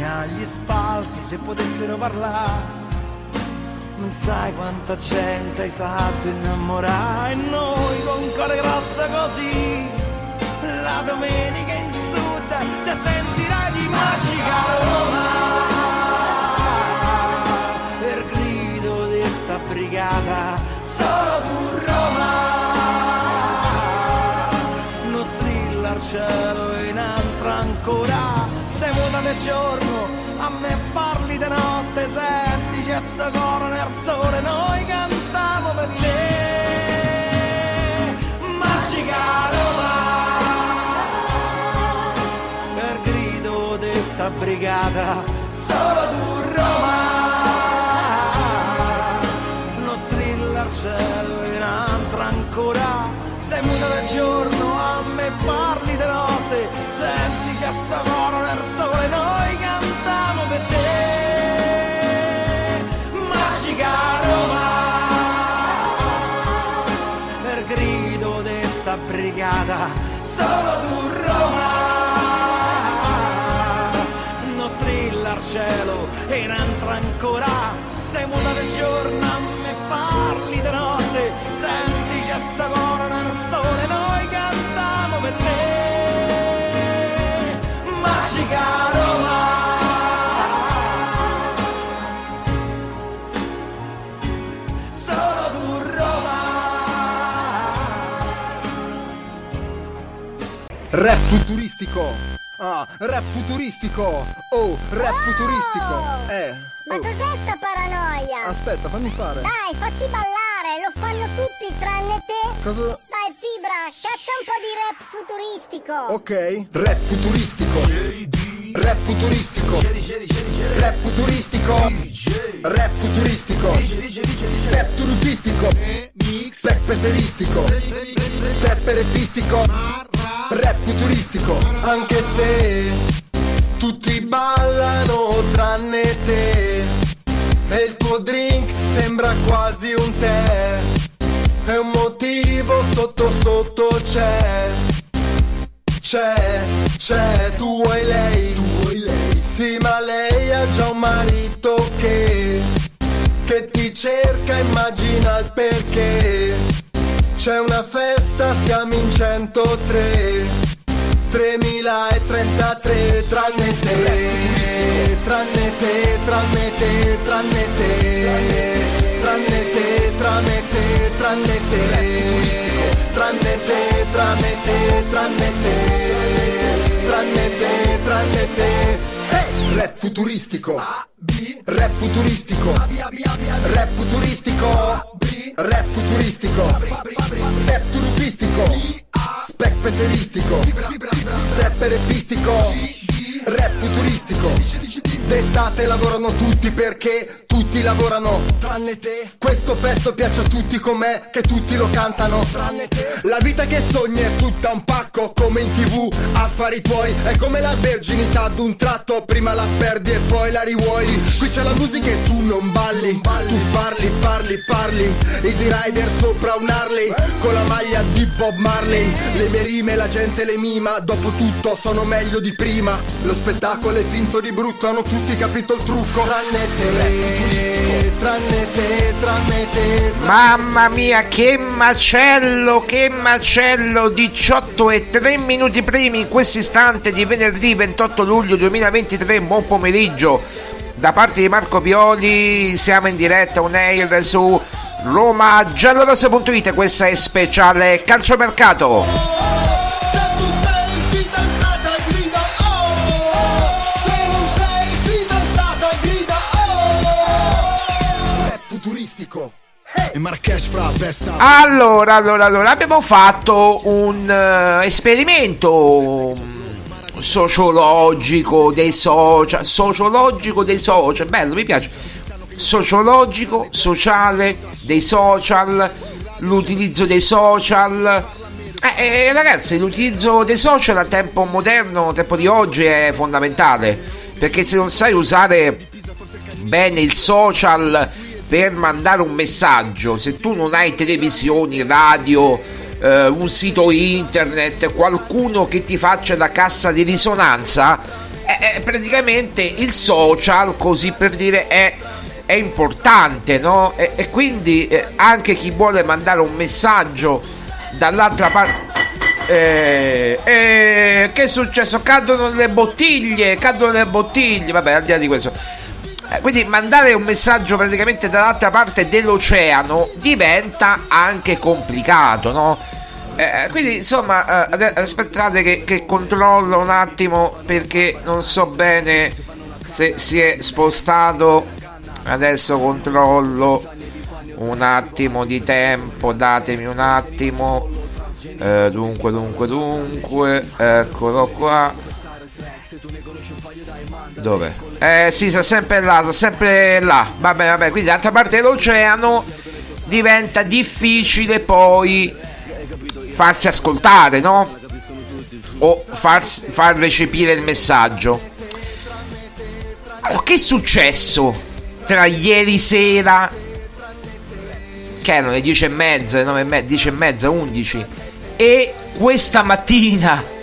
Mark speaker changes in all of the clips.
Speaker 1: compagnia, gli spalti se potessero parlare. Non sai quanta gente hai fatto innamorare noi con cuore grosso così, la domenica in sud ti sentirai giorno, a me parli di notte, senti c'è sto coro nel sole, noi cantiamo per te. Magica Roma, per grido di sta brigata, solo tu Roma. Sole noi cantiamo per te. Magica Roma per grido di sta brigata solo tu Roma. Non strilla il cielo in altra ancora
Speaker 2: Rap futuristico Ah, rap futuristico! Oh, rap
Speaker 3: Oh!
Speaker 2: futuristico! Eh!
Speaker 3: Ma
Speaker 2: oh.
Speaker 3: cos'è sta paranoia?
Speaker 2: Aspetta, fammi fare!
Speaker 3: Dai, facci ballare, lo fanno tutti tranne te.
Speaker 2: Cosa?
Speaker 3: Dai, Fibra, caccia un po' di rap futuristico.
Speaker 2: Ok, rap futuristico! Rap futuristico! Rap futuristico! Rap futuristico! Rap turupistico! Peppeteristico! Pepperepistico! Rap futuristico! Anche se tutti ballano tranne te e il tuo drink sembra quasi un tè e un motivo sotto sotto c'è c'è, c'è, tu vuoi lei, tu vuoi lei. Sì, ma lei ha già un marito che, che ti cerca, immagina il perché. C'è una festa, siamo in 103 3033 tranne te. Tranne te, tranne te, tranne te. Tranne te, tranne te, tranne te. Tranne te, tranne te, tranne te. Tranne te, tranne te. Rap futuristico. Rap futuristico. Rap futuristico. Rap futuristico. Rap turupistico Spec peteristico Stepper epistico Rap futuristico D'estate lavorano tutti perché tutti lavorano Tranne te. Questo pezzo piace a tutti com'è Che tutti lo cantano Tranne te. La vita che sogni è tutta un pacco Come in tv Affari tuoi. È come la verginità d'un tratto Prima la perdi e poi la rivuoi. Qui c'è la musica e tu non balli. Tu parli, parli, parli. Easy Rider sopra un Harley Con la maglia di Bob Marley. Le mie rime la gente le mima. Dopo tutto sono meglio di prima. Lo spettacolo è finto di brutto Hanno tutti capito il trucco Tranne te Tranne te Tranne te
Speaker 4: Mamma mia, che macello, che macello! 18 e 3 minuti primi in questo istante di venerdì 28 luglio 2023. Buon pomeriggio da parte di Marco Pioli. Siamo in diretta un air su Roma giallorosa.it. Questa è speciale calciomercato. Allora, allora, allora, abbiamo fatto un uh, esperimento um, sociologico dei social, sociologico dei social, bello, mi piace. Sociologico, sociale dei social, l'utilizzo dei social. Eh, eh, ragazzi, l'utilizzo dei social a tempo moderno, a tempo di oggi è fondamentale, perché se non sai usare bene il social per mandare un messaggio, se tu non hai televisioni, radio, eh, un sito internet, qualcuno che ti faccia da cassa di risonanza, eh, eh, praticamente il social, così per dire, è, è importante, no? E, e quindi eh, anche chi vuole mandare un messaggio dall'altra parte... Eh, eh, che è successo? Cadono le bottiglie, cadono le bottiglie. Vabbè, al di là di questo, quindi mandare un messaggio praticamente dall'altra parte dell'oceano diventa anche complicato, no? Eh, quindi insomma, eh, aspettate che, che, controllo un attimo perché non so bene se si è spostato. Adesso controllo un attimo di tempo, datemi un attimo. Eh, dunque, dunque, dunque, eccolo qua. Dove? Eh sì, sta sempre là, sta sempre là. Vabbè, vabbè, quindi d'altra parte dell'oceano diventa difficile poi farsi ascoltare, no? O far, far recepire il messaggio. Allora, che è successo tra ieri sera, che erano le 10 e mezza, le 9 e mezza, 10 e mezza, 11, e questa mattina?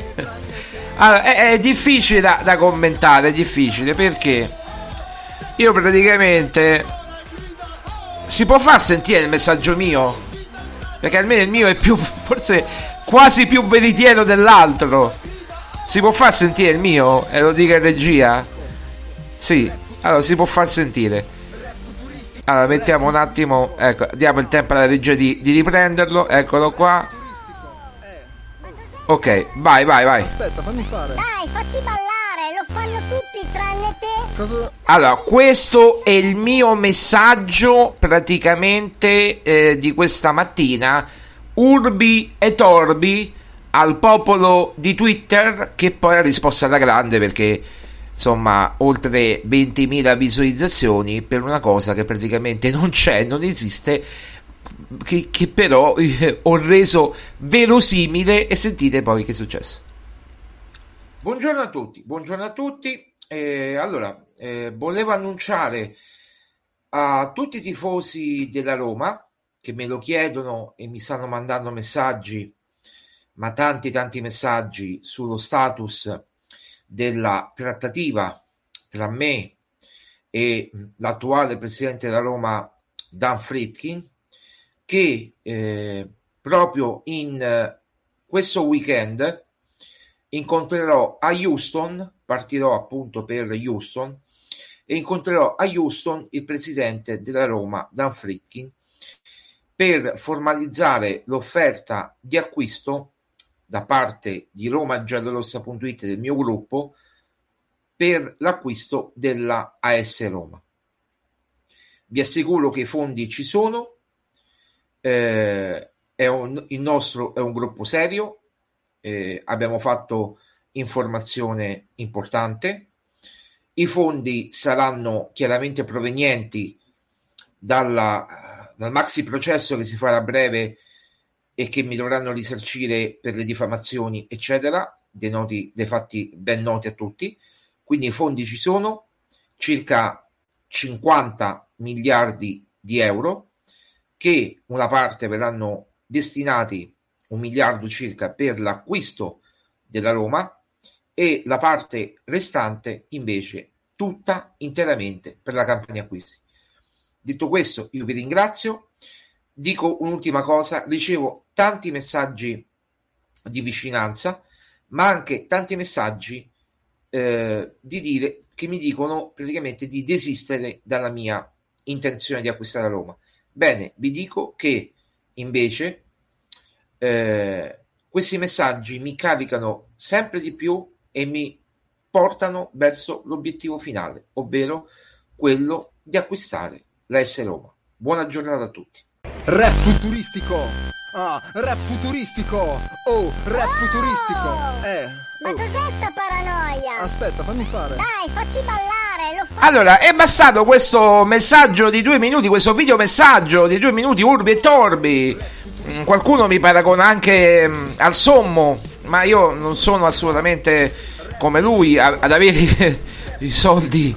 Speaker 4: Allora, è, è difficile da, da, commentare, è difficile perché io praticamente si può far sentire il messaggio mio? Perché almeno il mio è più, forse quasi più veritiero dell'altro. Si può far sentire il mio? E lo dica in regia? Sì, allora si può far sentire. Allora, mettiamo un attimo, ecco, diamo il tempo alla regia di, di riprenderlo, eccolo qua. Ok, vai, vai, vai.
Speaker 3: Aspetta, fammi fare. Dai, facci ballare, lo fanno tutti tranne te.
Speaker 4: Cosa... Allora, questo è il mio messaggio praticamente eh, di questa mattina. Urbi e Torbi al popolo di Twitter che poi ha risposto alla grande perché insomma oltre 20.000 visualizzazioni per una cosa che praticamente non c'è, non esiste che, che però eh, ho reso verosimile e sentite poi che è successo. Buongiorno a tutti, buongiorno a tutti. Eh, allora, eh, volevo annunciare a tutti i tifosi della Roma che me lo chiedono e mi stanno mandando messaggi, ma tanti tanti messaggi sullo status della trattativa tra me e l'attuale presidente della Roma Dan Fritkin che eh, proprio in eh, questo weekend incontrerò a Houston, partirò appunto per Houston e incontrerò a Houston il presidente della Roma, Dan Fritkin, per formalizzare l'offerta di acquisto da parte di romagiallorossa.it del mio gruppo per l'acquisto della AS Roma. Vi assicuro che i fondi ci sono, eh, è un, il nostro è un gruppo serio, eh, abbiamo fatto informazione importante, i fondi saranno chiaramente provenienti dalla, dal maxi processo che si farà a breve e che mi dovranno risarcire per le diffamazioni, eccetera, dei, noti, dei fatti ben noti a tutti. Quindi i fondi ci sono, circa 50 miliardi di euro, che una parte verranno destinati un miliardo circa per l'acquisto della Roma e la parte restante invece tutta interamente per la campagna acquisti. Detto questo, io vi ringrazio. Dico un'ultima cosa, ricevo tanti messaggi di vicinanza, ma anche tanti messaggi eh, di dire che mi dicono praticamente di desistere dalla mia intenzione di acquistare Roma. Bene, vi dico che invece eh, questi messaggi mi caricano sempre di più e mi portano verso l'obiettivo finale, ovvero quello di acquistare la S Roma. Buona giornata a tutti.
Speaker 2: Rap futuristico. Ah, rap futuristico. Oh, rap futuristico. Eh.
Speaker 3: Ma
Speaker 2: oh.
Speaker 3: cos'è sta paranoia?
Speaker 2: Aspetta, fammi fare.
Speaker 3: Dai, facci ballare, lo fa...
Speaker 4: Allora, è bastato questo messaggio di due minuti, questo video messaggio di due minuti urbi e torbi. Mm, Qualcuno mi paragona anche mm, al sommo, ma io non sono assolutamente come lui ad avere i soldi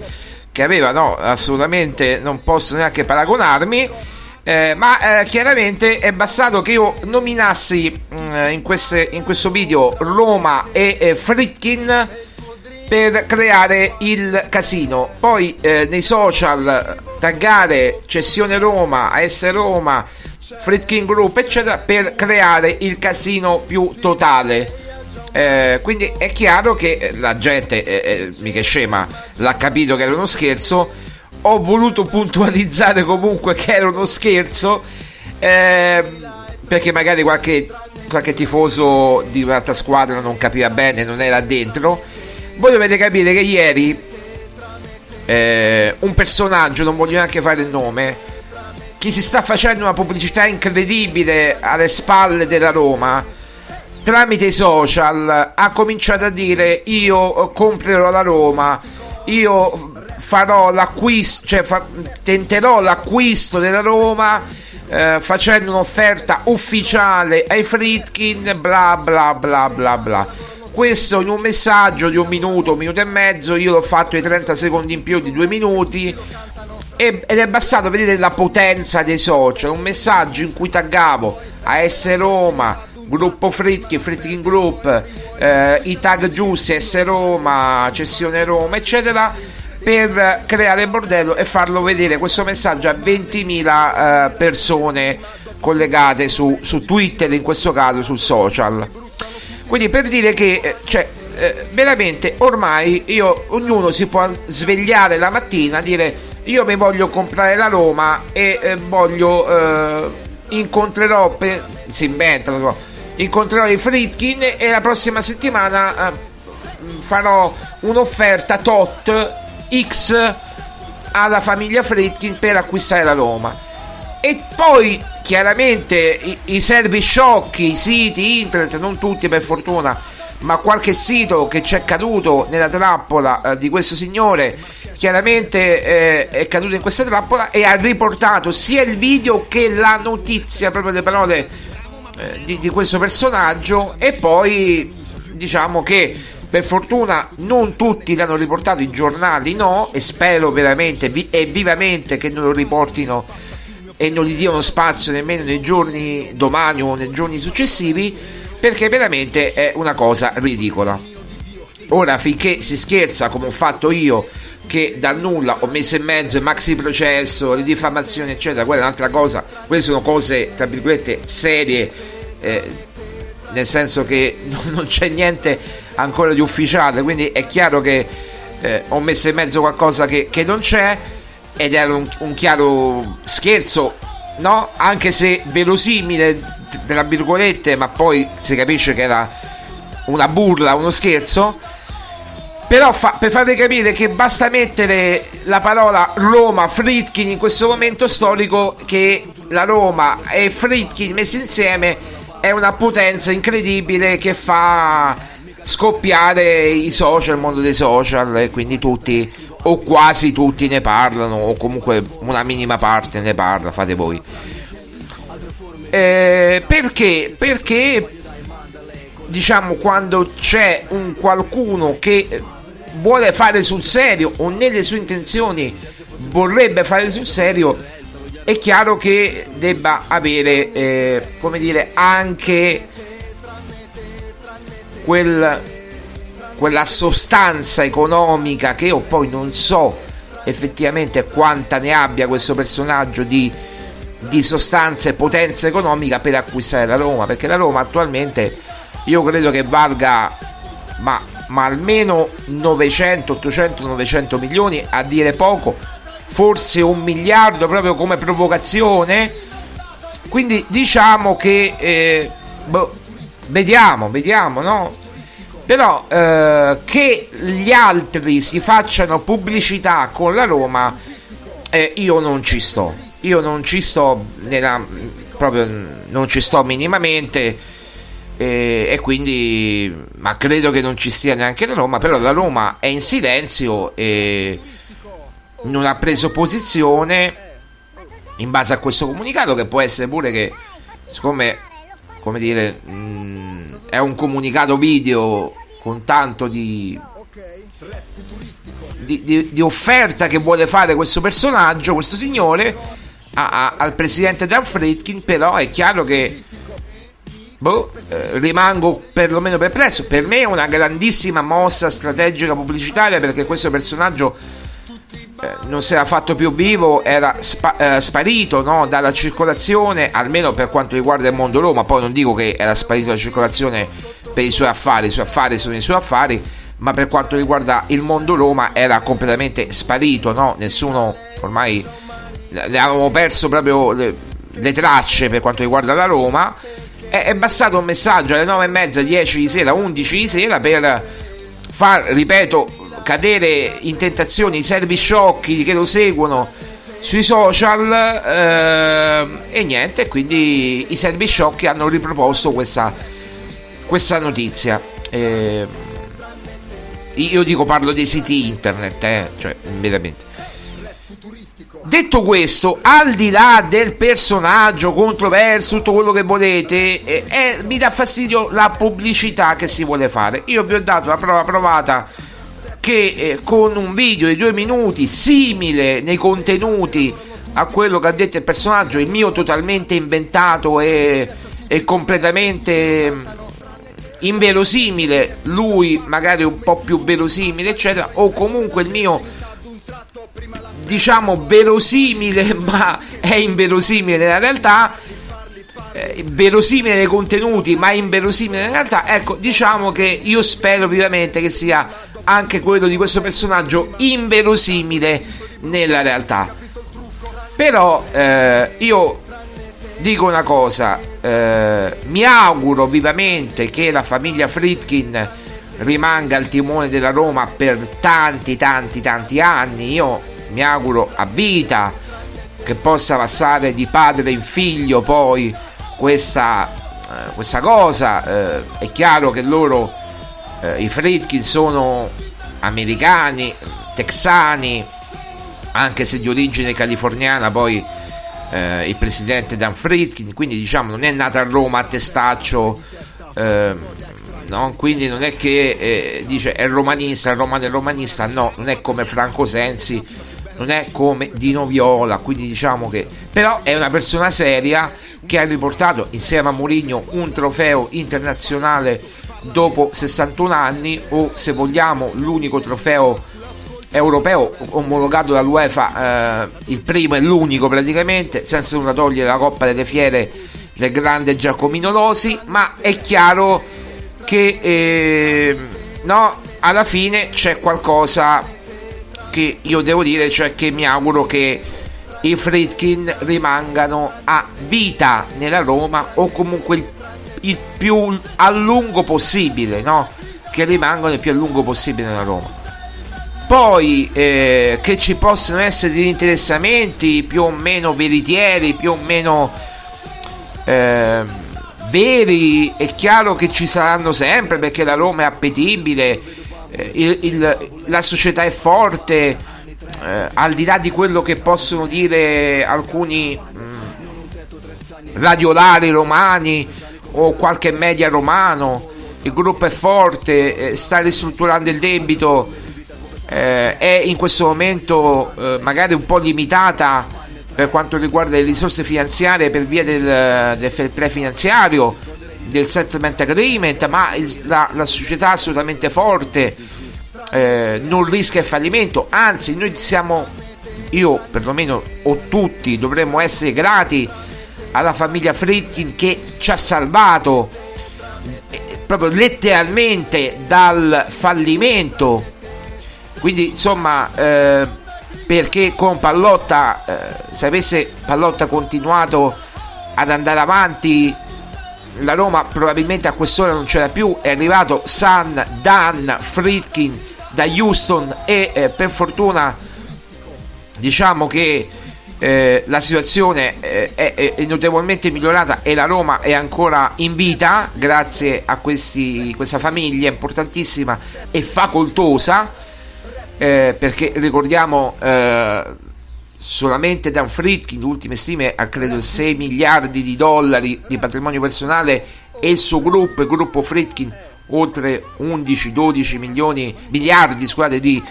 Speaker 4: che aveva, no, assolutamente non posso neanche paragonarmi. Eh, ma eh, chiaramente è bastato che io nominassi mm, in, queste- in questo video Roma e eh, Fritkin per creare il casino. Poi eh, nei social taggare Cessione Roma, AS Roma, Fritkin Group, eccetera, per creare il casino più totale. Eh, quindi è chiaro che la gente, eh, eh, mica scema, l'ha capito che era uno scherzo. Ho voluto puntualizzare comunque che era uno scherzo. ehm, perché magari qualche, qualche tifoso di un'altra squadra non capiva bene, non era dentro. Voi dovete capire che ieri eh, un personaggio, non voglio neanche fare il nome, che si sta facendo una pubblicità incredibile alle spalle della Roma, tramite i social ha cominciato a dire io comprerò la Roma, io farò l'acquisto, cioè fa- tenterò l'acquisto della Roma eh, facendo un'offerta ufficiale ai Fritkin, bla bla bla bla bla. Questo in un messaggio di un minuto, un minuto e mezzo, io l'ho fatto i 30 secondi in più di due minuti ed è bastato vedere la potenza dei social, un messaggio in cui taggavo AS Roma, gruppo Fritkin, Fritkin Group, eh, i tag giusti, S Roma, Cessione Roma, eccetera, per creare bordello e farlo vedere questo messaggio a 20.000 eh, persone collegate su, su Twitter, in questo caso sul social. Quindi per dire che, eh, cioè, eh, veramente ormai io, ognuno si può svegliare la mattina e dire io mi voglio comprare la Roma e eh, voglio eh, incontrerò per, si inventano no? Incontrerò i Fritkin e la prossima settimana eh, farò un'offerta tot X alla famiglia Fritkin per acquistare la Roma. E poi chiaramente i, i servi sciocchi, i siti internet, non tutti per fortuna, ma qualche sito che ci è caduto nella trappola eh, di questo signore, chiaramente eh, è caduto in questa trappola e ha riportato sia il video che la notizia, proprio le parole eh, di, di questo personaggio e poi diciamo che per fortuna non tutti l'hanno riportato, i giornali no, e spero veramente vi- e vivamente che non lo riportino e non gli diano spazio nemmeno nei giorni domani o nei giorni successivi, perché veramente è una cosa ridicola. Ora, finché si scherza come ho fatto io, che dal nulla ho messo in mezzo il maxi processo, le diffamazioni, eccetera, quella è un'altra cosa, quelle sono cose tra virgolette serie. Eh, nel senso che non c'è niente ancora di ufficiale, quindi è chiaro che eh, ho messo in mezzo qualcosa che, che non c'è ed era un, un, chiaro scherzo, no? Anche se verosimile, tra virgolette, ma poi si capisce che era una burla, uno scherzo. Però fa, per farvi capire che basta mettere la parola Roma Fritkin in questo momento storico che la Roma e Fritkin messi insieme è una potenza incredibile che fa scoppiare i social, il mondo dei social e quindi tutti o quasi tutti ne parlano o comunque una minima parte ne parla, fate voi. Eh, perché? Perché diciamo quando c'è un qualcuno che vuole fare sul serio o nelle sue intenzioni vorrebbe fare sul serio è chiaro che debba avere eh, come dire anche quel, quella sostanza economica che io poi non so effettivamente quanta ne abbia questo personaggio di, di sostanza e potenza economica per acquistare la Roma perché la Roma attualmente io credo che valga ma, ma almeno 900, 800, 900 milioni a dire poco forse un miliardo proprio come provocazione. Quindi diciamo che eh, boh, vediamo vediamo no? Però eh, che gli altri si facciano pubblicità con la Roma eh, io non ci sto. Io non ci sto nella, proprio non ci sto minimamente e, e, quindi ma credo che non ci stia neanche la Roma però la Roma è in silenzio e non ha preso posizione in base a questo comunicato che può essere pure che siccome come dire mh, è un comunicato video con tanto di di, di, di, offerta che vuole fare questo personaggio, questo signore, a, a, al presidente Dan Fritkin, però è chiaro che boh, eh, rimango perlomeno perplesso. Per me è una grandissima mossa strategica pubblicitaria perché questo personaggio eh, non si era fatto più vivo, era spa- eh, sparito no, dalla circolazione, almeno per quanto riguarda il mondo Roma. Poi non dico che era sparito dalla circolazione per i suoi affari, i suoi affari sono i suoi affari, ma per quanto riguarda il mondo Roma era completamente sparito, no? Nessuno ormai ne avevamo perso proprio le, le tracce per quanto riguarda la Roma. È, bastato un messaggio alle 9 e mezza, 10 di sera, 11 di sera per far, ripeto, cadere in tentazione i servi sciocchi che lo seguono sui social eh, e niente, quindi i servi sciocchi hanno riproposto questa, questa notizia. Eh, io dico parlo dei siti internet, eh, cioè veramente. Detto questo, al di là del personaggio controverso, tutto quello che volete, eh, eh, mi dà fastidio la pubblicità che si vuole fare. Io vi ho dato la prova provata che eh, con un video di due minuti simile nei contenuti a quello che ha detto il personaggio, il mio totalmente inventato e, e completamente mm, inverosimile, lui magari un po' più verosimile, eccetera, o comunque il mio diciamo verosimile, ma è inverosimile nella realtà. Eh, verosimile nei contenuti, ma inverosimile nella realtà. Ecco, diciamo che io spero vivamente che sia anche quello di questo personaggio inverosimile nella realtà. Però eh, io dico una cosa, eh, mi auguro vivamente che la famiglia Fritkin rimanga al timone della Roma per tanti tanti tanti anni, io mi auguro a vita che possa passare di padre in figlio poi questa, eh, questa cosa, eh, è chiaro che loro eh, i Fritkin sono americani, texani, anche se di origine californiana, poi eh, il presidente Dan Fritkin, quindi diciamo non è nata a Roma a testaccio, eh, no? quindi non è che eh, dice è romanista, il romano è romanista, no, non è come Franco Sensi, non è come Dino Viola, quindi diciamo che però è una persona seria che ha riportato insieme a Mourinho un trofeo internazionale dopo 61 anni o se vogliamo l'unico trofeo europeo omologato dall'UEFA, eh, il primo e l'unico praticamente, senza una togliere la Coppa delle Fiere del grande Giacomino Losi, ma è chiaro che eh, no, alla fine c'è qualcosa che io devo dire, cioè che mi auguro che i Fritkin rimangano a vita nella Roma o comunque il, il più a lungo possibile, no? Che rimangano il più a lungo possibile nella Roma. Poi eh, che ci possono essere degli interessamenti più o meno veritieri, più o meno eh, veri, è chiaro che ci saranno sempre perché la Roma è appetibile, il, il, la società è forte, eh, al di là di quello che possono dire alcuni mh, mm, radiolari romani o qualche media romano, il gruppo è forte, eh, sta ristrutturando il debito, eh, è in questo momento eh, magari un po' limitata per quanto riguarda le risorse finanziarie per via del, del fair play finanziario, del settlement agreement, ma il, la, la società assolutamente forte eh, non rischia il fallimento, anzi noi siamo, io perlomeno o tutti dovremmo essere grati alla famiglia Fritkin che ci ha salvato eh, proprio letteralmente dal fallimento. Quindi insomma eh, perché con Pallotta, eh, se avesse Pallotta continuato ad andare avanti la Roma probabilmente a quest'ora non c'era più, è arrivato San, Dan, Fritkin da Houston e eh, per fortuna diciamo che eh, la situazione eh, è, è, notevolmente migliorata e la Roma è ancora in vita grazie a questi, questa famiglia importantissima e facoltosa eh, perché ricordiamo eh, solamente Dan Fritkin ultime stime ha credo 6 miliardi di dollari di patrimonio personale e il suo gruppo il gruppo Fritkin oltre 11-12 milioni, miliardi scusate, di,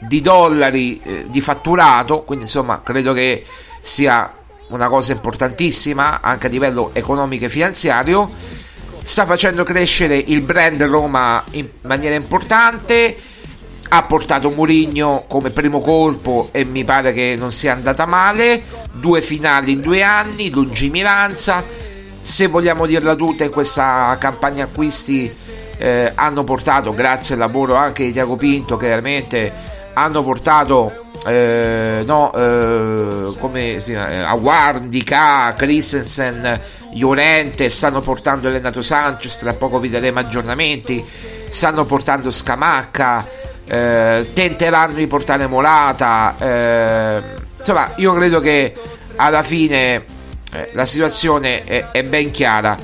Speaker 4: di dollari eh, di fatturato, quindi insomma credo che sia una cosa importantissima anche a livello economico e finanziario. Sta facendo crescere il brand Roma in maniera importante. Ha portato Murigno come primo colpo e mi pare che non sia andata male. Due finali in due anni, lungimiranza. Se vogliamo dirla tutta in questa campagna acquisti eh, hanno portato, grazie al lavoro anche di Tiago Pinto, che veramente hanno portato eh, no, eh, come si chiama, Award, K, Christensen, Llorente, stanno portando Renato Sanchez, tra poco vi daremo aggiornamenti, stanno portando Scamacca, eh, tenteranno di portare Morata, eh, insomma io credo che alla fine eh, la situazione è, è ben chiara.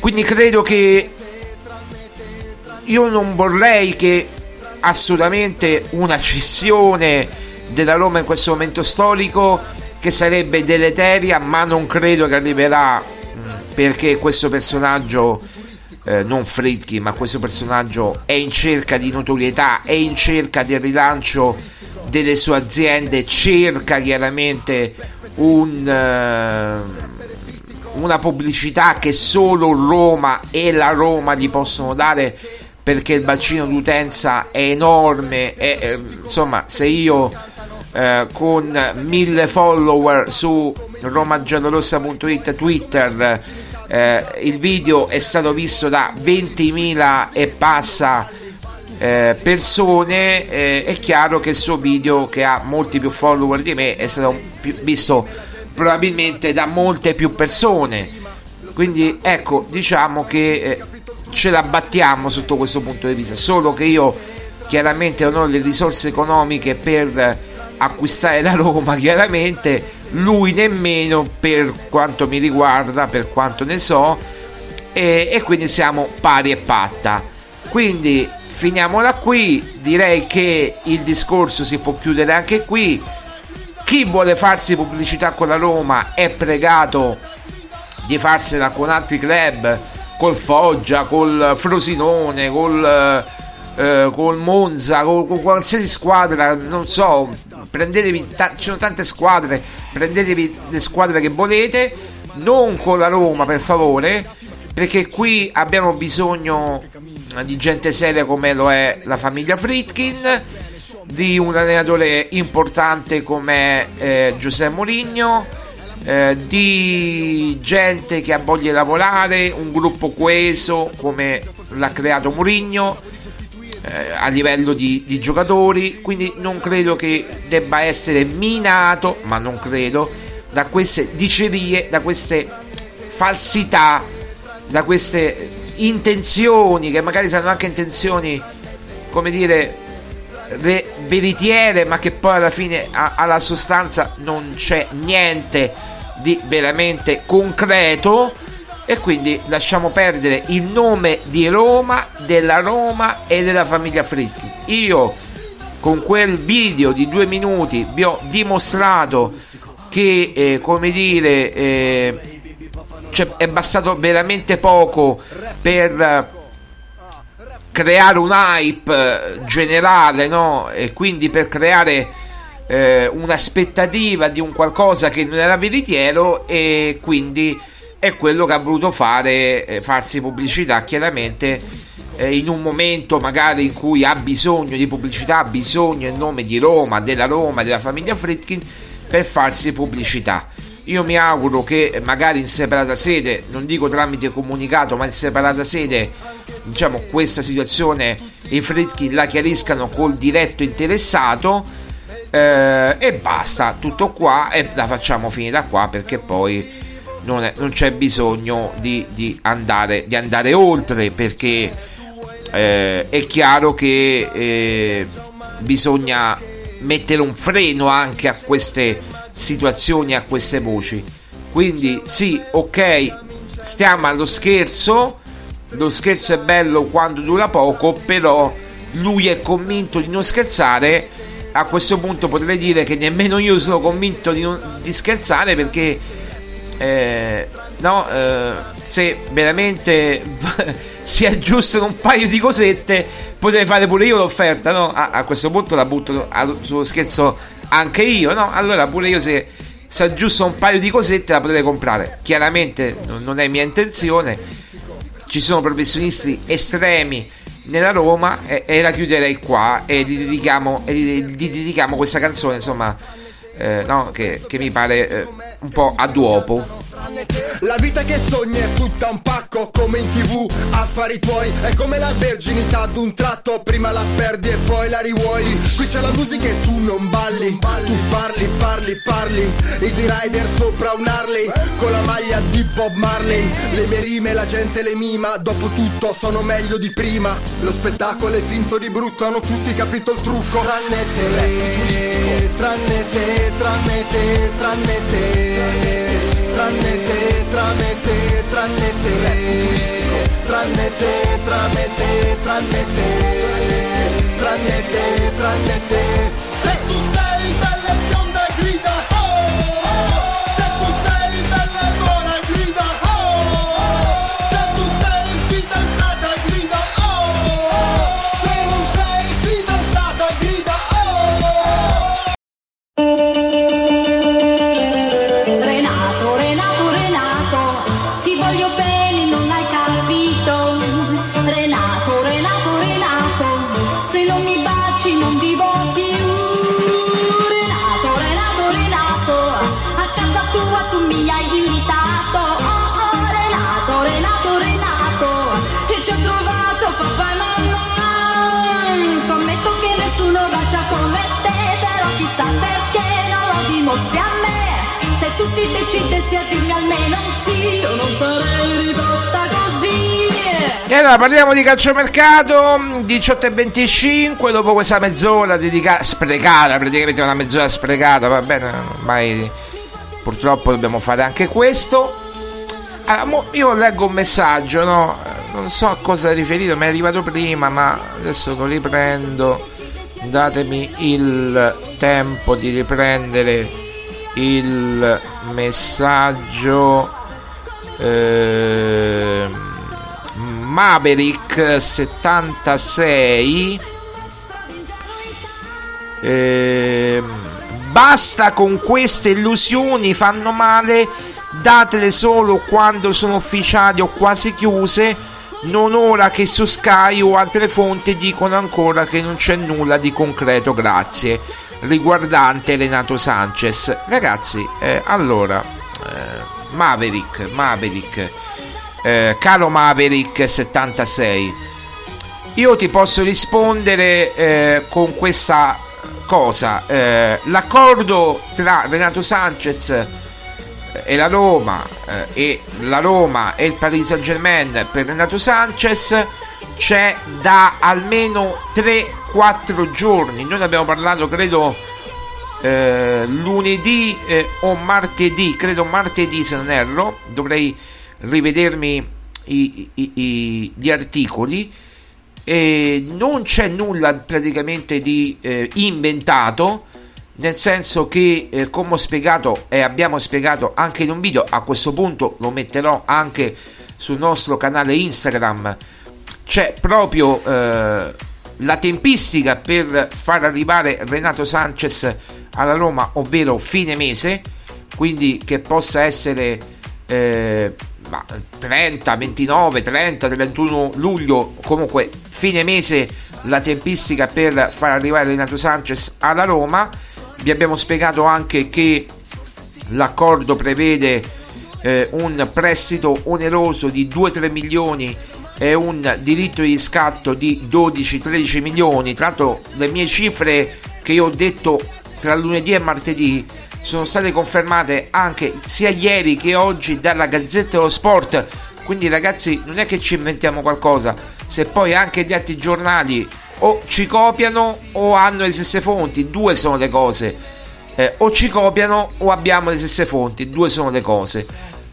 Speaker 4: Quindi credo che io non vorrei che assolutamente una cessione della Roma in questo momento storico che sarebbe deleteria, ma non credo che arriverà mm, perché questo personaggio eh, non Fritkin, ma questo personaggio è in cerca di notorietà, è in cerca del rilancio delle sue aziende, cerca chiaramente un, uh, una pubblicità che solo Roma e la Roma gli possono dare perché il bacino d'utenza è enorme e eh, insomma se io eh, con mille follower su romagiallorossa.it twitter eh, il video è stato visto da 20.000 e passa eh, persone eh, è chiaro che il suo video che ha molti più follower di me è stato più, visto probabilmente da molte più persone. Quindi ecco diciamo che eh, ce la battiamo sotto questo punto di vista, solo che io chiaramente non ho le risorse economiche per acquistare la Roma, chiaramente lui nemmeno per quanto mi riguarda, per quanto ne so, e, e quindi siamo pari e patta. Quindi finiamola qui, direi che il discorso si può chiudere anche qui. Chi vuole farsi pubblicità con la Roma è pregato di farsela con altri club col Foggia, col Frosinone, col, eh, col Monza, con, con, qualsiasi squadra, non so, prendetevi, ta- ci sono tante squadre, prendetevi le squadre che volete, non con la Roma per favore, perché qui abbiamo bisogno di gente seria come lo è la famiglia Fritkin, di un allenatore importante come eh, Giuseppe Mourinho eh, di gente che ha voglia di lavorare, un gruppo coeso come l'ha creato Murigno, eh, a livello di, di, giocatori, quindi non credo che debba essere minato, ma non credo, da queste dicerie, da queste falsità, da queste intenzioni, che magari saranno anche intenzioni, come dire, veritiere, ma che poi alla fine a, alla sostanza non c'è niente di veramente concreto e quindi lasciamo perdere il nome di Roma, della Roma e della famiglia Fritti. Io con quel video di due minuti vi ho dimostrato che, eh, come dire, eh, cioè, è bastato veramente poco per creare un hype generale, no? E quindi per creare eh, un'aspettativa di un qualcosa che non era veritiero e quindi è quello che ha voluto fare, eh, farsi pubblicità chiaramente eh, in un momento magari in cui ha bisogno di pubblicità, ha bisogno in nome di Roma, della Roma, della famiglia Fritkin per farsi pubblicità. Io mi auguro che magari in separata sede, non dico tramite comunicato, ma in separata sede, diciamo, questa situazione i Fritkin la chiariscano col diretto interessato eh, e basta, tutto qua e la facciamo finita qua perché poi non, è, non c'è bisogno di, di, andare, di, andare, oltre perché eh, è chiaro che eh, bisogna mettere un freno anche a queste situazioni, a queste voci. Quindi sì, ok, stiamo allo scherzo, lo scherzo è bello quando dura poco, però lui è convinto di non scherzare. A questo punto potrei dire che nemmeno io sono convinto di, non, di scherzare perché eh, no, eh, se veramente si aggiustano un paio di cosette, potrei fare pure io l'offerta. No? A, a questo punto la butto sullo scherzo anche io. No? Allora, pure io se si aggiusta un paio di cosette la potrei comprare. Chiaramente non è mia intenzione. Ci sono professionisti estremi nella Roma e, e la chiuderei qua e gli dedichiamo, e gli, dedichiamo questa canzone, insomma eh, no, che, che, mi pare eh, un po' a duopo.
Speaker 2: La vita che sogni è tutta un pacco come in tv Affari tuoi. È come la verginità d'un tratto Prima la perdi e poi la rivuoi. Qui c'è la musica e tu non balli. Tu parli, parli, parli. Easy Rider sopra un Harley Con la maglia di Bob Marley. Le mie rime la gente le mima. Dopo tutto sono meglio di prima. Lo spettacolo è finto di brutto Hanno tutti capito il trucco. Tranne te, tranne te, tranne te, tranne te tranne te, tranne te, tranne te, tranne te, tranne te, tranne te, tranne te, tranne te. Se tu grida oh, se tu sei bella e grida oh, se tu sei fidanzata grida oh, se non sei fidanzata grida oh.
Speaker 4: E allora parliamo di calciomercato 18 e 25 dopo questa mezz'ora dedicata sprecata, praticamente una mezz'ora sprecata, va bene, ormai purtroppo dobbiamo fare anche questo. Allora, io leggo un messaggio, no? Non so a cosa è riferito, mi è arrivato prima, ma adesso lo riprendo. Datemi il tempo di riprendere il messaggio eh, Maverick 76 eh, basta con queste illusioni fanno male datele solo quando sono ufficiali o quasi chiuse non ora che su Sky o altre fonti dicono ancora che non c'è nulla di concreto grazie riguardante Renato Sanchez. Ragazzi, eh, allora, eh, Maverick, Maverick, eh, caro Maverick 76, io ti posso rispondere eh, con questa cosa. Eh, l'accordo tra Renato Sanchez eh, e la Roma e la Roma e il Paris Saint Germain per Renato Sanchez c'è da almeno 3-4 giorni. Noi ne abbiamo parlato, credo, eh, lunedì eh, o martedì, credo martedì se non erro, dovrei rivedermi i, i, i, gli articoli. E non c'è nulla praticamente di eh, inventato, nel senso che, eh, come ho spiegato e abbiamo spiegato anche in un video, a questo punto lo metterò anche sul nostro canale Instagram, c'è proprio eh, la tempistica per far arrivare Renato Sanchez alla Roma, ovvero fine mese, quindi che possa essere eh, 30, 29, 30, 31 luglio, comunque fine mese la tempistica per far arrivare Renato Sanchez alla Roma. Vi abbiamo spiegato anche che l'accordo prevede eh, un prestito oneroso di 2-3 milioni e un diritto di riscatto di 12-13 milioni. Tra l'altro le mie cifre che io ho detto tra lunedì e martedì sono state confermate anche sia ieri che oggi dalla Gazzetta dello Sport. Quindi ragazzi non è che ci inventiamo qualcosa, se poi anche gli altri giornali o ci copiano o hanno le stesse fonti, due sono le cose. Eh, o ci copiano o abbiamo le stesse fonti, due sono le cose.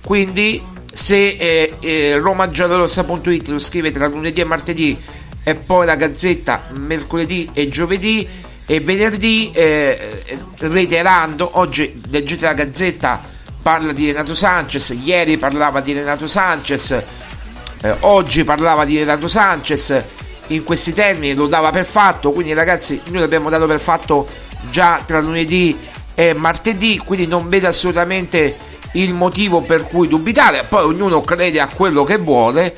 Speaker 4: Quindi se eh, eh, romagiallorossa.it lo scrive tra lunedì e martedì e poi la Gazzetta mercoledì e giovedì e venerdì eh, reiterando oggi leggete la gazzetta parla di Renato Sanchez ieri parlava di Renato Sanchez eh, oggi parlava di Renato Sanchez in questi termini lo dava per fatto quindi ragazzi noi l'abbiamo dato per fatto già tra lunedì e martedì quindi non vedo assolutamente il motivo per cui dubitare poi ognuno crede a quello che vuole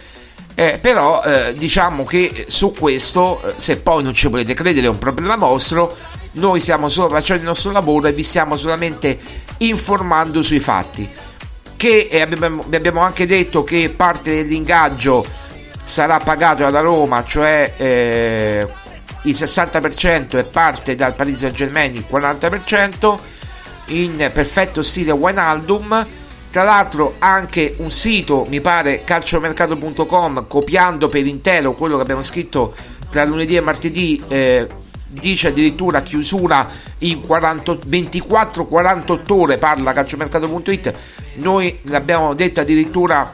Speaker 4: eh, però eh, diciamo che su questo, eh, se poi non ci potete credere, è un problema vostro. Noi stiamo solo facendo il nostro lavoro e vi stiamo solamente informando sui fatti. Che eh, abbiamo, abbiamo anche detto che parte dell'ingaggio sarà pagato dalla Roma, cioè eh, il 60% e parte dal Paris Saint Germain il 40% in perfetto stile Wijnaldum tra l'altro anche un sito, mi pare, calciomercato.com, copiando per intero quello che abbiamo scritto tra lunedì e martedì, eh, dice addirittura chiusura in 24-48 ore, parla calciomercato.it, noi l'abbiamo detto addirittura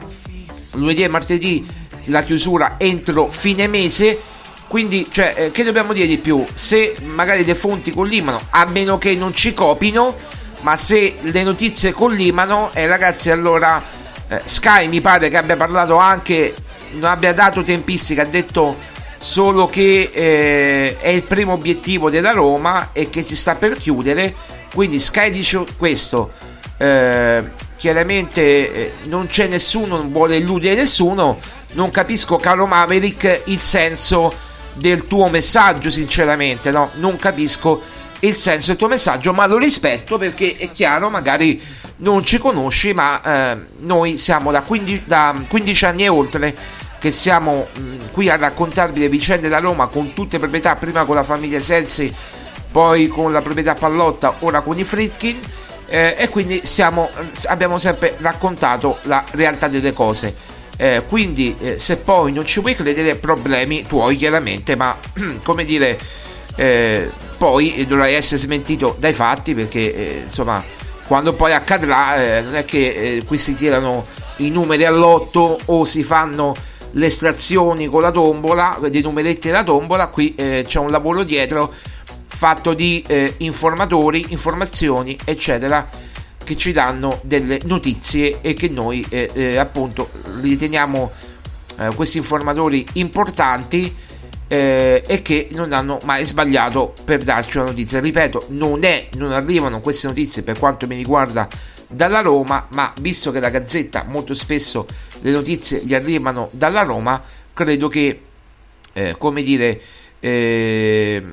Speaker 4: lunedì e martedì la chiusura entro fine mese, quindi cioè, eh, che dobbiamo dire di più? Se magari le fonti collimano, a meno che non ci copino, ma se le notizie collimano, eh, ragazzi, allora eh, Sky mi pare che abbia parlato anche, non abbia dato tempistica, ha detto solo che eh, è il primo obiettivo della Roma e che si sta per chiudere, quindi Sky dice questo. Eh, chiaramente eh, non c'è nessuno, non vuole illudere nessuno. Non capisco, caro Maverick, il senso del tuo messaggio, sinceramente, no? Non capisco il senso del tuo messaggio, ma lo rispetto perché è chiaro, magari non ci conosci, ma eh, noi siamo da 15, da 15, anni e oltre che siamo mh, mm, qui a raccontarvi le vicende da Roma con tutte le proprietà, prima con la famiglia Selsi, poi con la proprietà Pallotta, ora con i Fritkin. Eh, e quindi siamo, abbiamo sempre raccontato la realtà delle cose. Eh, quindi eh, se poi non ci vuoi credere, problemi tuoi chiaramente, ma come dire, eh, poi dovrai essere smentito dai fatti perché eh, insomma quando poi accadrà eh, non è che eh, qui si tirano i numeri all'otto o si fanno le estrazioni con la tombola, dei numeretti della tombola, qui eh, c'è un lavoro dietro fatto di eh, informatori, informazioni, eccetera, che ci danno delle notizie e che noi eh, appunto riteniamo questi informatori importanti eh, e che non hanno mai sbagliato per darci una notizia. Ripeto, non, è, non arrivano queste notizie per quanto mi riguarda dalla Roma, ma visto che la Gazzetta molto spesso le notizie gli arrivano dalla Roma, credo che, eh, come dire, eh,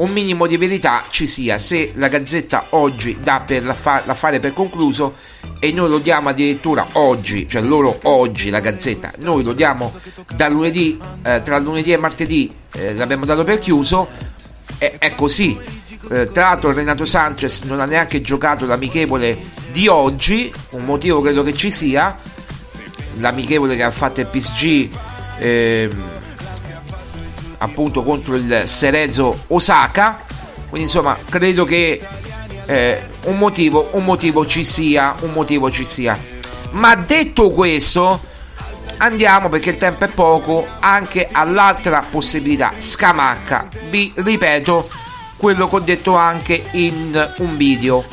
Speaker 4: un minimo di verità ci sia se la Gazzetta oggi dà per l'affa- l'affare per concluso e noi lo diamo addirittura oggi, cioè loro oggi la Gazzetta, noi lo diamo da lunedì, eh, tra lunedì e martedì eh, l'abbiamo dato per chiuso, è, è così. Eh, tra l'altro Renato Sanchez non ha neanche giocato l'amichevole di oggi, un motivo credo che ci sia, l'amichevole che ha fatto il PSG ehm, appunto contro il Serezo Osaka, quindi insomma credo che eh, un, motivo, un motivo ci sia, un motivo ci sia. Ma detto questo, andiamo perché il tempo è poco anche all'altra possibilità, Scamacca. Vi ripeto quello che ho detto anche in un video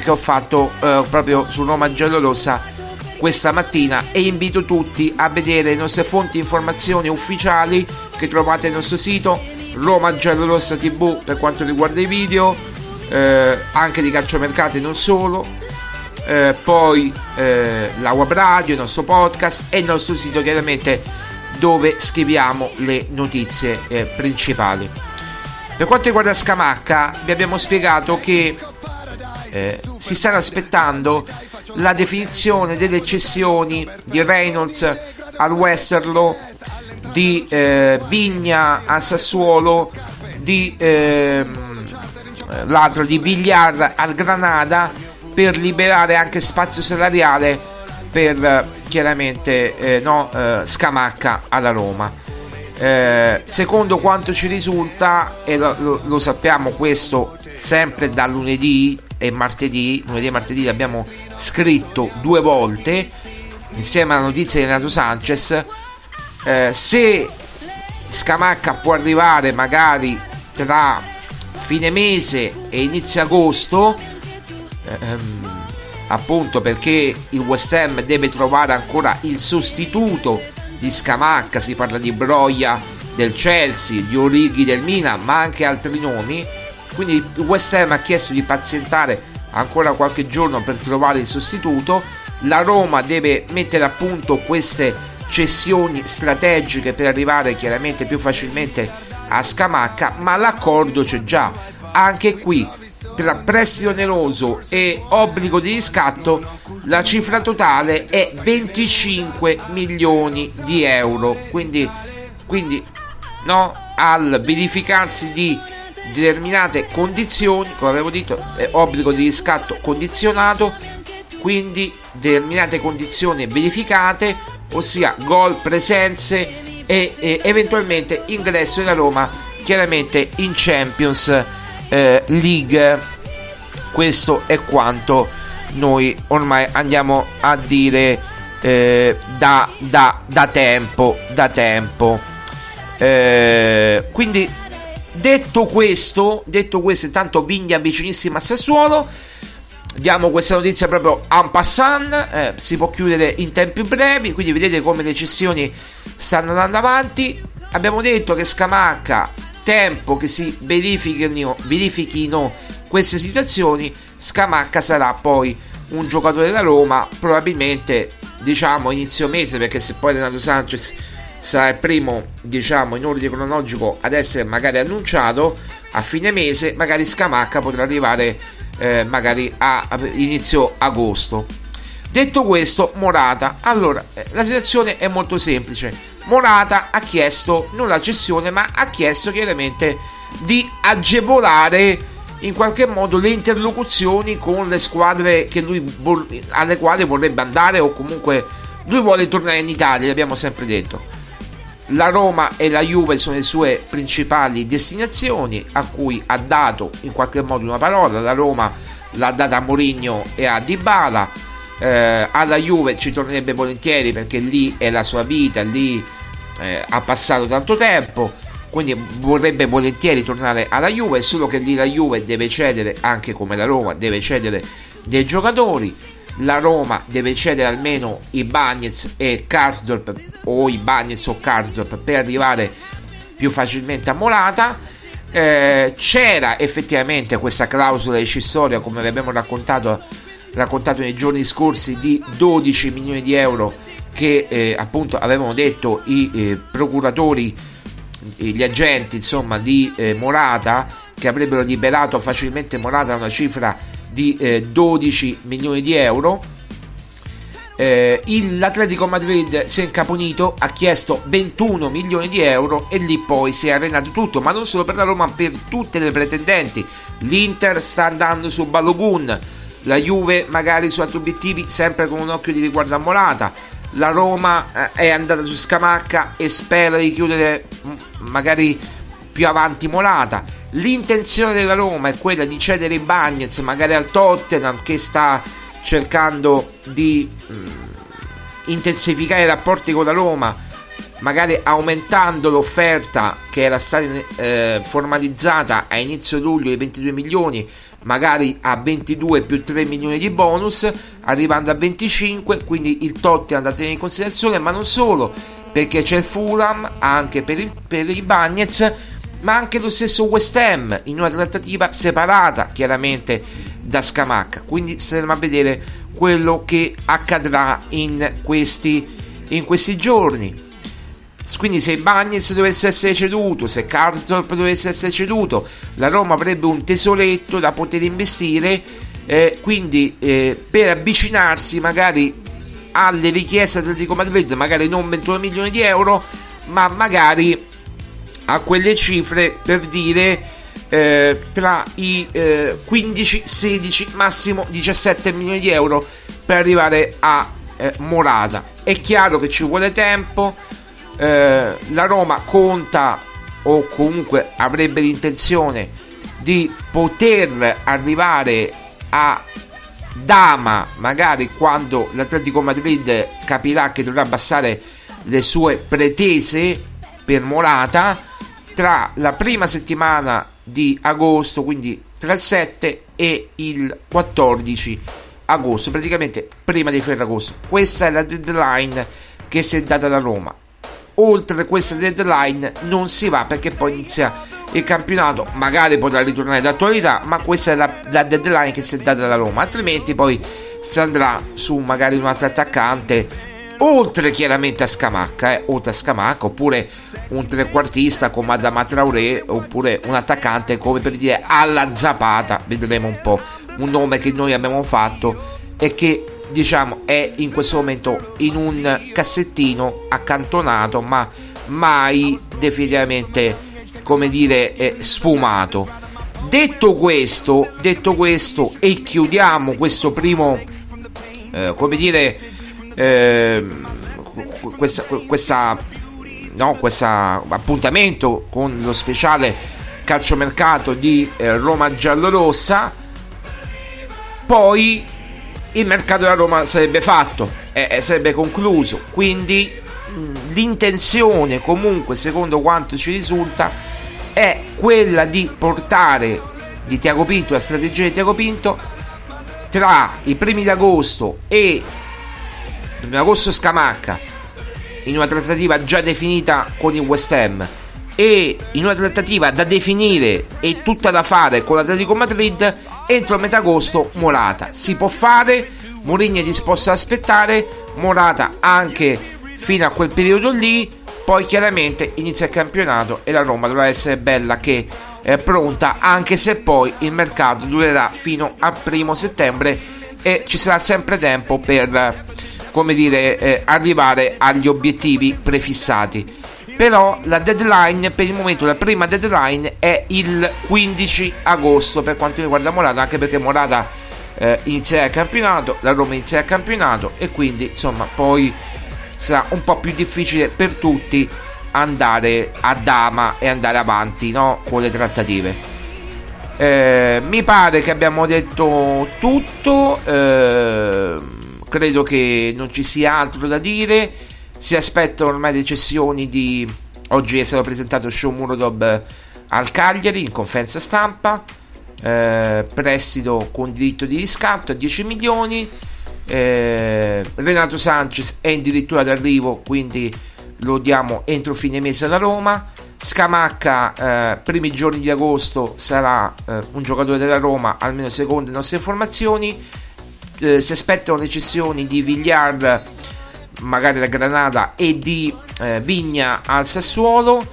Speaker 4: che ho fatto eh, proprio su Roma Giallo Rossa questa mattina e invito tutti a vedere le nostre fonti informazioni ufficiali che trovate nel nostro sito Roma Giallo Rossa TV per quanto riguarda i video eh, anche di calciomercato e non solo eh, poi eh, la web radio, il nostro podcast e il nostro sito chiaramente dove scriviamo le notizie eh, principali. Per quanto riguarda Scamacca vi abbiamo spiegato che eh, si stanno aspettando la definizione delle cessioni di Reynolds al Westerlo, di eh, Vigna al Sassuolo, di ehm, l'altro di Villar al Granada per liberare anche spazio salariale per chiaramente eh, no, eh, Scamacca alla Roma. Eh, secondo quanto ci risulta, e lo, lo, sappiamo questo sempre da lunedì e martedì, lunedì e martedì l'abbiamo scritto due volte insieme alla notizia di Renato Sanchez, eh, se Scamacca può arrivare magari tra fine mese e inizio agosto, ehm, appunto perché il West Ham deve trovare ancora il sostituto di Scamacca, si parla di Broia del Chelsea, di Orighi del Milan, ma anche altri nomi. Quindi West Ham ha chiesto di pazientare ancora qualche giorno per trovare il sostituto. La Roma deve mettere a punto queste cessioni strategiche per arrivare chiaramente più facilmente a Scamacca, ma l'accordo c'è già. Anche qui tra prestito oneroso e obbligo di riscatto la cifra totale è 25 milioni di euro quindi, quindi no, al verificarsi di determinate condizioni come avevo detto è obbligo di riscatto condizionato quindi determinate condizioni verificate ossia gol presenze e, e eventualmente ingresso della Roma chiaramente in Champions eh, League. Questo è quanto noi ormai andiamo a dire eh, da, da, da, tempo. Da tempo. Eh, quindi detto questo, detto questo, intanto Vigna vicinissima a Sassuolo. Diamo questa notizia proprio en passant, eh, si può chiudere in tempi brevi, quindi vedete come le cessioni stanno andando avanti. Abbiamo detto che Scamacca tempo che si verifichino, verifichino queste situazioni, Scamacca sarà poi un giocatore da Roma, probabilmente diciamo inizio mese, perché se poi Renato Sanchez sarà il primo, diciamo, in ordine cronologico ad essere magari annunciato a fine mese, magari Scamacca potrà arrivare eh, magari a, a inizio agosto. Detto questo, Morata. Allora, eh, la situazione è molto semplice. Morata ha chiesto non la cessione, ma ha chiesto chiaramente di agevolare in qualche modo le interlocuzioni con le squadre lui, alle quali vorrebbe andare o comunque lui vuole tornare in Italia, l'abbiamo sempre detto. La Roma e la Juve sono le sue principali destinazioni a cui ha dato in qualche modo una parola. La Roma l'ha data a Mourinho e a Dybala eh, alla Juve ci tornerebbe volentieri perché lì è la sua vita, lì eh, ha passato tanto tempo, quindi vorrebbe volentieri tornare alla Juve, solo che lì la Juve deve cedere, anche come la Roma, deve cedere dei giocatori. La Roma deve cedere almeno i Bagnets e Karsdorp o i Bagnets o Karsdorp per arrivare più facilmente a Molata. Eh, c'era effettivamente questa clausola decisoria, come vi abbiamo raccontato raccontato nei giorni scorsi di 12 milioni di euro che eh, appunto avevano detto i eh, procuratori, gli agenti insomma di eh, Morata che avrebbero liberato facilmente Morata una cifra di eh, 12 milioni di euro. Eh, l'Atletico Madrid si è incaponito, ha chiesto 21 milioni di euro e lì poi si è arenato tutto, ma non solo per la Roma, ma per tutte le pretendenti. L'Inter sta andando su Balogun, la Juve magari su altri obiettivi, sempre con un occhio di riguardo a Morata. La Roma eh, è andata su Scamacca e spera di chiudere mm, magari più avanti Morata. L'intenzione della Roma è quella di cedere i Bagnets magari al Tottenham che sta cercando di mh, intensificare i rapporti con la Roma, magari aumentando l'offerta che era stata eh, formalizzata a inizio luglio di 22 milioni, magari a 22 più 3 milioni di bonus, arrivando a 25, quindi il Tottenham da tenere in considerazione, ma non solo, perché c'è il Fulham anche per, il, per i Bagnets ma anche lo stesso West Ham in una trattativa separata chiaramente da Scamacca. Quindi staremo a vedere quello che accadrà in questi, in questi giorni. Quindi se Bagnets dovesse essere ceduto, se Karsdorp dovesse essere ceduto, la Roma avrebbe un tesoretto da poter investire, eh, quindi eh, per avvicinarsi magari alle richieste dell'Atletico Madrid, magari non 21 milioni di euro, ma magari a quelle cifre per dire eh, tra i eh, 15, 16, massimo 17 milioni di euro per arrivare a eh, Morata. È chiaro che ci vuole tempo, eh, la Roma conta o comunque avrebbe l'intenzione di poter arrivare a Dama magari quando l'Atletico Madrid capirà che dovrà abbassare le sue pretese per Morata tra la prima settimana di agosto, quindi tra il 7 e il 14 agosto, praticamente prima di Ferragosto. Questa è la deadline che si è data da Roma. Oltre questa deadline non si va perché poi inizia il campionato, magari potrà ritornare d'attualità, ma questa è la, la deadline che si è data da Roma, altrimenti poi si andrà su magari un altro attaccante oltre chiaramente a Scamacca, eh, oltre a Scamacca, oppure un trequartista come Adama Traoré, oppure un attaccante come per dire alla Zapata, vedremo un po', un nome che noi abbiamo fatto e che diciamo è in questo momento in un cassettino accantonato, ma mai definitivamente come dire eh, sfumato. Detto questo, detto questo e chiudiamo questo primo eh, come dire eh, questa, questa, no, questa appuntamento con lo speciale calciomercato di eh, Roma giallorossa. Poi il mercato della Roma sarebbe fatto e sarebbe concluso. Quindi l'intenzione comunque secondo quanto ci risulta è quella di portare di Tiago Pinto la strategia di Tiago Pinto tra i primi d'agosto e agosto Scamacca in una trattativa già definita con il West Ham e in una trattativa da definire e tutta da fare con l'Atletico Madrid entro metà agosto Morata. Si può fare Mourinho è disposto ad aspettare Morata anche fino a quel periodo lì poi chiaramente inizia il campionato e la Roma dovrà essere bella che è pronta anche se poi il mercato durerà fino al primo settembre e ci sarà sempre tempo per come dire, eh, arrivare agli obiettivi prefissati. Però la deadline, per il momento, la prima deadline è il 15 agosto per quanto riguarda Morata, anche perché Morata eh, inizierà il campionato, la Roma inizierà il campionato e quindi insomma poi sarà un po' più difficile per tutti andare a dama e andare avanti no? con le trattative. Eh, mi pare che abbiamo detto tutto. Eh, credo che non ci sia altro da dire. Si aspettano ormai le cessioni di... Oggi è stato presentato Show Murodov al Cagliari in conferenza stampa. Eh, prestito con diritto di riscatto a 10 milioni. Eh, Renato Sanchez è addirittura d'arrivo, quindi lo diamo entro fine mese alla Roma. Scamacca, eh, primi giorni di agosto, sarà eh, un giocatore della Roma, almeno secondo le nostre informazioni eh, si aspettano decisioni di Villar magari da Granada e di eh, Vigna al Sassuolo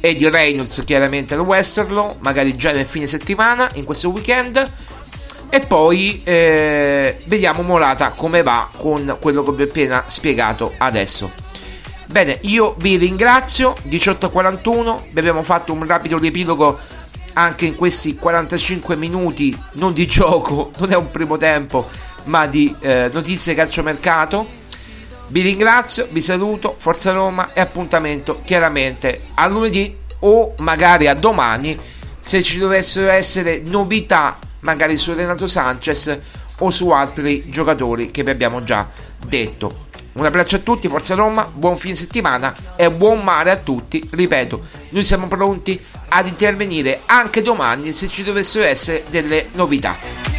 Speaker 4: e di Reynolds chiaramente al Westerlo, magari già nel fine settimana, in questo weekend. E poi eh, vediamo Morata come va con quello che vi ho appena spiegato adesso. Bene, io vi ringrazio, 18.41, vi abbiamo fatto un rapido riepilogo anche in questi 45 minuti, non di gioco, non è un primo tempo, ma di eh, notizie calciomercato. Vi ringrazio, vi saluto, Forza Roma e appuntamento chiaramente a lunedì o magari a domani se ci dovessero essere novità magari su Renato Sanchez o su altri giocatori che vi abbiamo già detto. Un abbraccio a tutti, Forza Roma, buon fine settimana e buon mare a tutti. Ripeto, noi siamo pronti ad intervenire anche domani se ci dovessero essere delle novità.